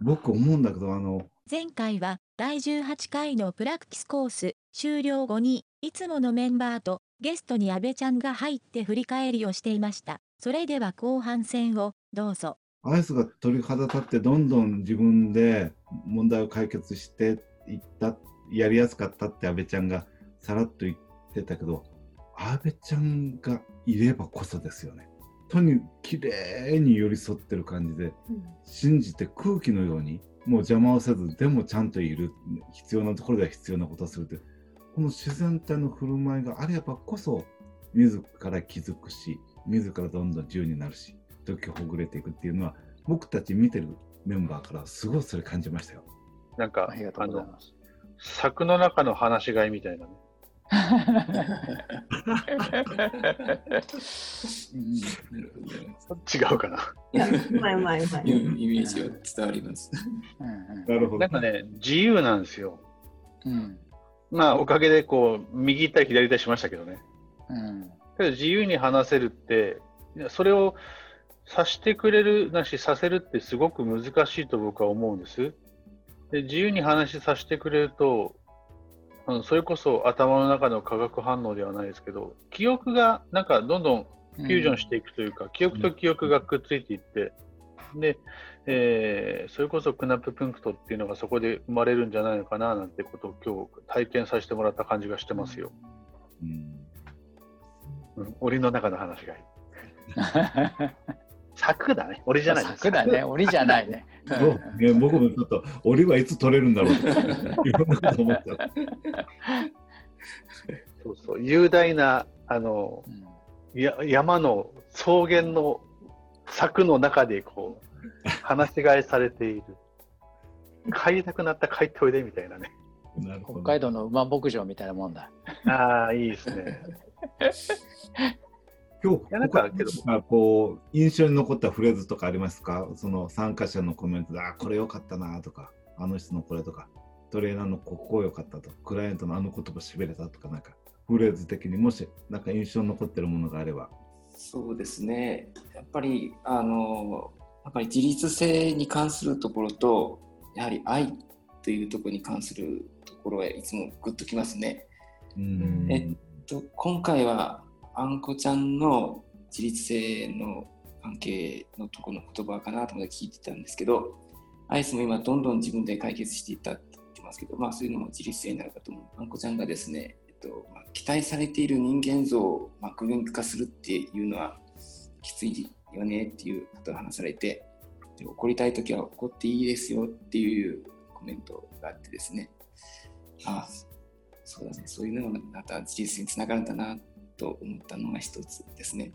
僕思うんだけど、あの、前回は第18回のプラクティスコース終了後に、いつものメンバーとゲストに安倍ちゃんが入って振り返りをしていました。それでは後半戦をどうぞ。アイスが鳥肌立ってどんどん自分で問題を解決していったやりやすかったって安倍ちゃんがさらっと言ってたけど安倍ちゃんがいればこそですよね。とにきれいに寄り添ってる感じで、うん、信じて空気のようにもう邪魔をせずでもちゃんといる必要なところでは必要なことをするってこの自然体の振る舞いがあればこそ自ら気づくし自らどんどん自由になるし解きほぐれていくっていうのは僕たち見てるメンバーからすごいそれ感じましたよ。なんかあの柵の中の話し飼いみたいなね。違うかな。いや、うまいうまいうまい。イメージは伝わります。なるほど。なんかね、自由なんですよ。うん、まあ、おかげでこう、右行ったり左行ったりしましたけどね。うん、けど自由に話せるって、それをさしてくれるなし、させるってすごく難しいと僕は思うんです。で自由に話させてくれると、あのそれこそ頭の中の化学反応ではないですけど、記憶がなんかどんどんフュージョンしていくというか、うん、記憶と記憶がくっついていって、で、えー、それこそクナッププンクトっていうのがそこで生まれるんじゃないのかななんてことを今日体験させてもらった感じがしてますよ。うん、うん、檻の中の話がいい。柵だね。俺じゃない。柵だね。俺じゃないね。そうね僕もちょっと、俺はいつ取れるんだろうと、いろんなこと思った。そうそう、雄大な、あの、うん、や山の草原の柵の中で、こう、放し飼いされている。帰りたくなった帰っておいでみたいなね。な北海道の馬牧場みたいなもんだ。ああ、いいですね。今日、なんかけどこう印象に残ったフレーズとかありますか？その参加者のコメントで、あ、これ良かったなとか、あの人のこれとか、トレーナーのここ良かったとクライアントのあの言葉しびれたとか、なんかフレーズ的にもしなんか印象に残ってるものがあれば。そうですね。やっぱり、あの、やっぱり自立性に関するところと、やはり愛というところに関するところへいつもグッときますね。うんえっと、今回はあんこちゃんの自立性の関係のとこの言葉かなと思って聞いてたんですけど、アイスも今どんどん自分で解決していったって言ってますけど、まあそういうのも自立性になるかと思う。あんこちゃんがですね、えっとまあ、期待されている人間像を、まあ、具現化するっていうのはきついよねっていうことを話されて、で怒りたい時は怒っていいですよっていうコメントがあってですね、ああ、そうだね、そういうのがまた自立性につながるんだなってと思ったのが一つですね。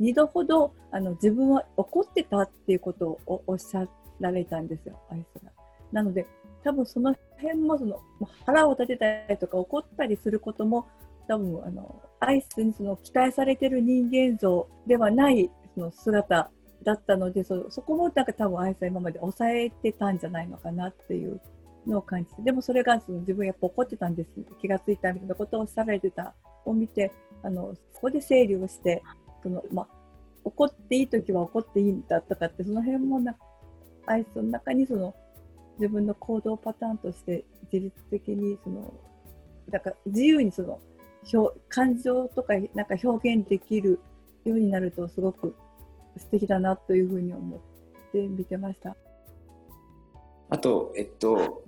2度ほどあの自分は怒ってたっていうことをおっしゃられたんですよ、アイスが。なので、多分その辺もその腹を立てたりとか怒ったりすることも多分あのアイスにその期待されてる人間像ではないその姿だったのでそそこもなんか多分アイスは今まで抑えてたんじゃないのかなっていうのを感じ。て、でもそれがその自分やっぱ怒ってたんです、気がついたみたいなことをされてた。を見て、あのそこで整理をして、そのま、怒っていい時は怒っていいんだとかって、その辺もなアイスの中にその自分の行動パターンとして自律的にそのだから自由にその表感情とかなんか表現できるようになるとすごく素敵だなというふうに思って見てました。あと、えっと、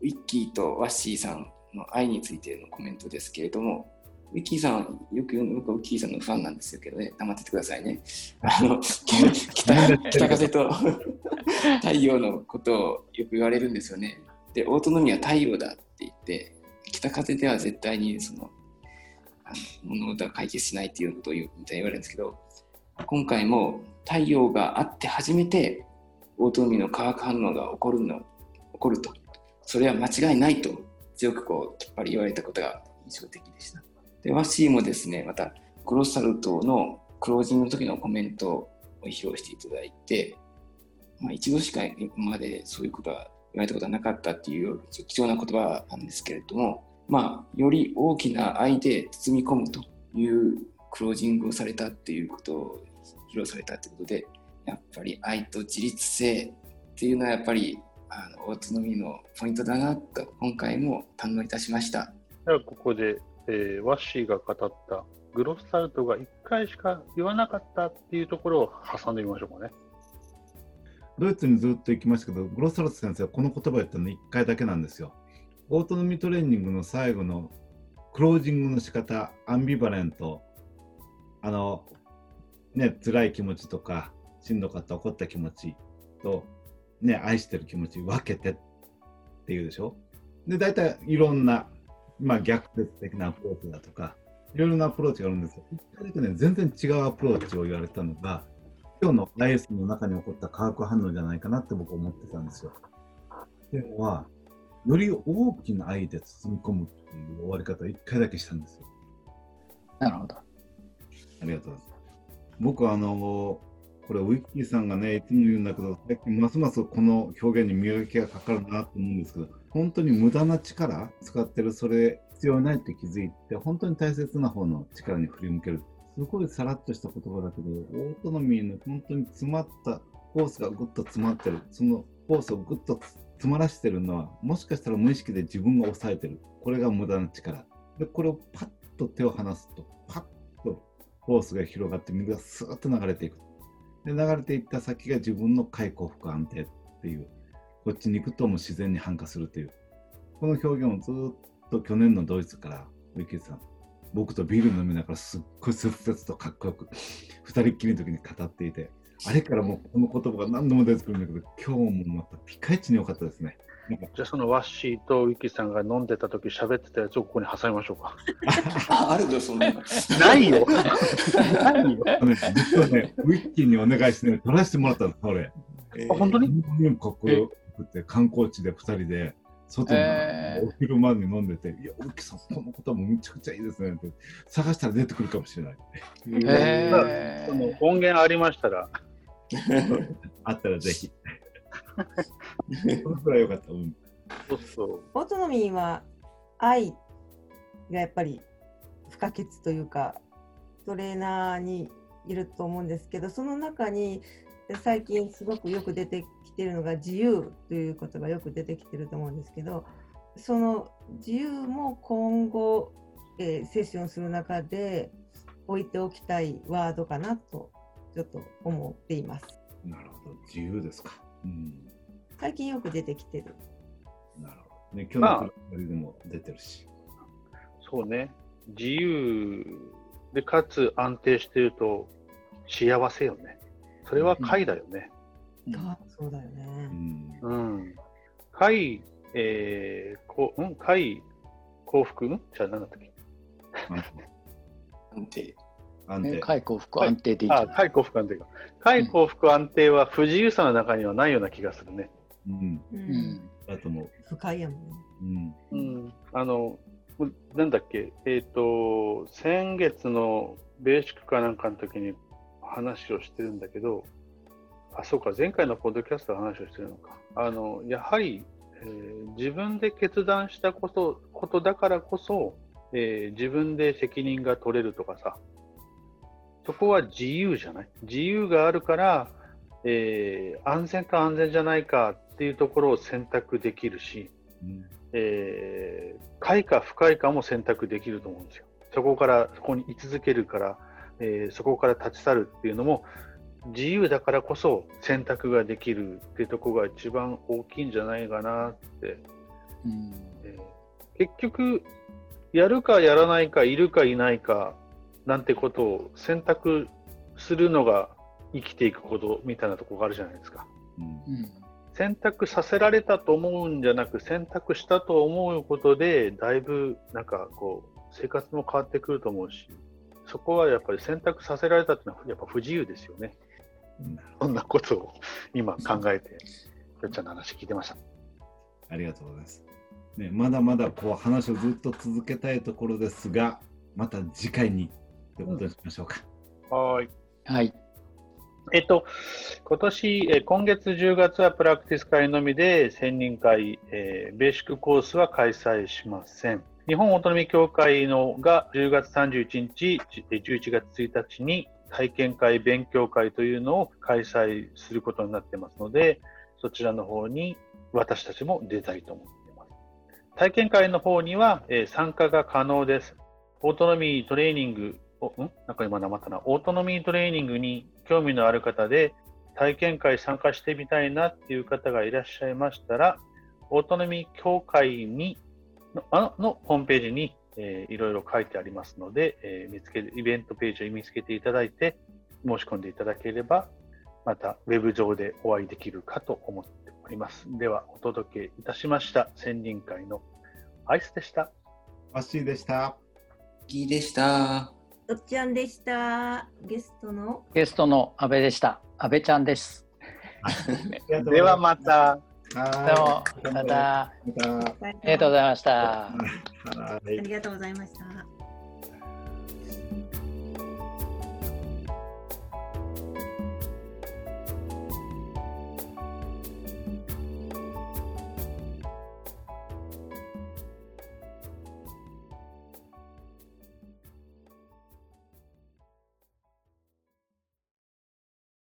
ウィッキーとワッシーさんの愛についてのコメントですけれども、ウィッキーさん、よく僕はウィッキーさんのファンなんですけどね、黙っててくださいね。あの、北北風と 太陽のことをよく言われるんですよね。で、オートノミは太陽だって言って、北風では絶対にその、あの物事は解決しないっていうことを言うみたいに言われるんですけど、今回も太陽があって初めてオートノミの化学反応が起こるの起こるとそれは間違いないと強くこうきっぱり言われたことが印象的でした。で、ワッシーもですね、またグロッサルトのクロージングの時のコメントを披露していただいて、まあ、一度しか今までそういうことは言われたことはなかったっていう貴重な言葉なんですけれども、まあ、より大きな愛で包み込むというクロージングをされたっていうことを披露されたということで、やっぱり愛と自立性っていうのはやっぱりあのオートノミーのポイントだなと今回も堪能いたしましたではここで、えー、ワッシーが語ったグロスタルトが1回しか言わなかったっていうところを挟んでみましょうかね。ドイツにずっと行きましたけど、グロスタルト先生はこの言葉を言ったの1回だけなんですよ。オートノミートレーニングの最後のクロージングの仕方、アンビバレント、あの、ね、辛い気持ちとか、しんどかった怒った気持ちと、ね、愛してる気持ち分けてっていうでしょ？で、大体いろんな、まあ、逆説的なアプローチだとか、いろいろなアプローチがあるんですけど、一回だけね、全然違うアプローチを言われたのが、今日の IS の中に起こった化学反応じゃないかなって僕は思ってたんですよ。っていうのは、より大きな愛で包み込むっていう終わり方を一回だけしたんですよ。なるほど。ありがとうございます。僕はあのこれウィッキーさんがねいつも言うんだけど最近ますますこの表現に磨きがかかるなと思うんですけど本当に無駄な力使ってるそれ必要ないって気づいて本当に大切な方の力に振り向ける。すごいさらっとした言葉だけどオートノミーの本当に詰まったコースがぐっと詰まってる。そのコースをぐっと詰まらしてるのはもしかしたら無意識で自分が抑えてる。これが無駄な力。でこれをパッと手を離すとパッとコースが広がって水がスーッと流れていく。で流れていった先が自分の解雇不安定っていうこっちに行くとも自然に反化するというこの表現をずっと去年のドイツからウィキさん僕とビール飲みながらすっごい切々とかっこよく2人っきりの時に語っていてあれからもうこの言葉が何度も出てくるんだけど今日もまたピカイチに良かったですね。じゃあそのワッシーとウィキさんが飲んでた時喋ってたやつをここに挟みましょうか。あるのそんな。ないよ。ないよ。実はね、ウィッキーにお願いして、ね、撮らせてもらったの、それ。えー、あ本当にかっこよくて、観光地で2人で、外にお昼間に飲ん。でて、いや、ウィッキーさん、このこともめちゃくちゃいいですねって、探したら出てくるかもしれない。えー、その音源ありましたら。あったらぜひ。そのくらいよかった。うん。そうそう。オートノミーは愛がやっぱり不可欠というか、トレーナーにいると思うんですけど、その中に最近すごくよく出てきてるのが自由ということがよく出てきてると思うんですけど、その自由も今後、えー、セッションする中で置いておきたいワードかなとちょっと思っています。なるほど、自由ですか。うん、最近よく出てきてる。なるほど。ね、今日のくでも出てるし、まあ。そうね。自由でかつ安定してると幸せよね。それは快だよね。うん、あそうだよね。うん。快、えー、こうん、快幸福？んじゃあ何だったっけ？安定。安定。快幸福安定でいい、あ、快幸福安定か。快幸福安定は不自由さの中にはないような気がするね。うん。うん。だと思う。深いやもんね。うん。うん。あの、なんだっけ、えっ、ー、と、先月のベーシックかなんかの時に話をしてるんだけど、あ、そうか、前回のポッドキャストの話をしてるのか。あの、やはり、えー、自分で決断したことことだからこそ、えー、自分で責任が取れるとかさ、そこは自由じゃない？自由があるから、えー、安全か安全じゃないかっていうところを選択できるし、うん、えー、快か不快かも選択できると思うんですよ。そこからそこに居続けるから、えー、そこから立ち去るっていうのも自由だからこそ選択ができるっていうところが一番大きいんじゃないかなって、うん。えー、結局やるかやらないかいるかいないかなんてことを選択するのが生きていくことみたいなところがあるじゃないですか。うん、選択させられたと思うんじゃなく選択したと思うことでだいぶなんかこう生活も変わってくると思うしそこはやっぱり選択させられたっていうのはやっぱ不自由ですよね。そんなことを今考えて、よっちゃんの話聞いてました。ありがとうございます。ね、まだまだこう話をずっと続けたいところですが、また次回にということにしましょうか。はい。はい。えっと、今年、え今月10月はプラクティス会のみで専任会、えー、ベーシックコースは開催しません。日本オートノミー協会のが10月31日、11月1日に体験会、勉強会というのを開催することになってますので、そちらの方に私たちも出たいと思っています。体験会の方には、えー、参加が可能です。オートノミートレーニングを、ん？なんか今生ったな。オートノミートレーニングに興味のある方で、体験会参加してみたいなっていう方がいらっしゃいましたら、オートノミー協会にののホームページに、えー、いろいろ書いてありますので、えー、見つけイベントページを見つけていただいて、申し込んでいただければ、またウェブ上でお会いできるかと思っております。では、お届けいたしました、専任会のアイスでした。アッシーでした。ギーでした。とっちゃんでした？ゲストの？ゲストの阿部でした。阿部ちゃんです。ではまた。どうも、また。ありがとうございました。ありがとうございました。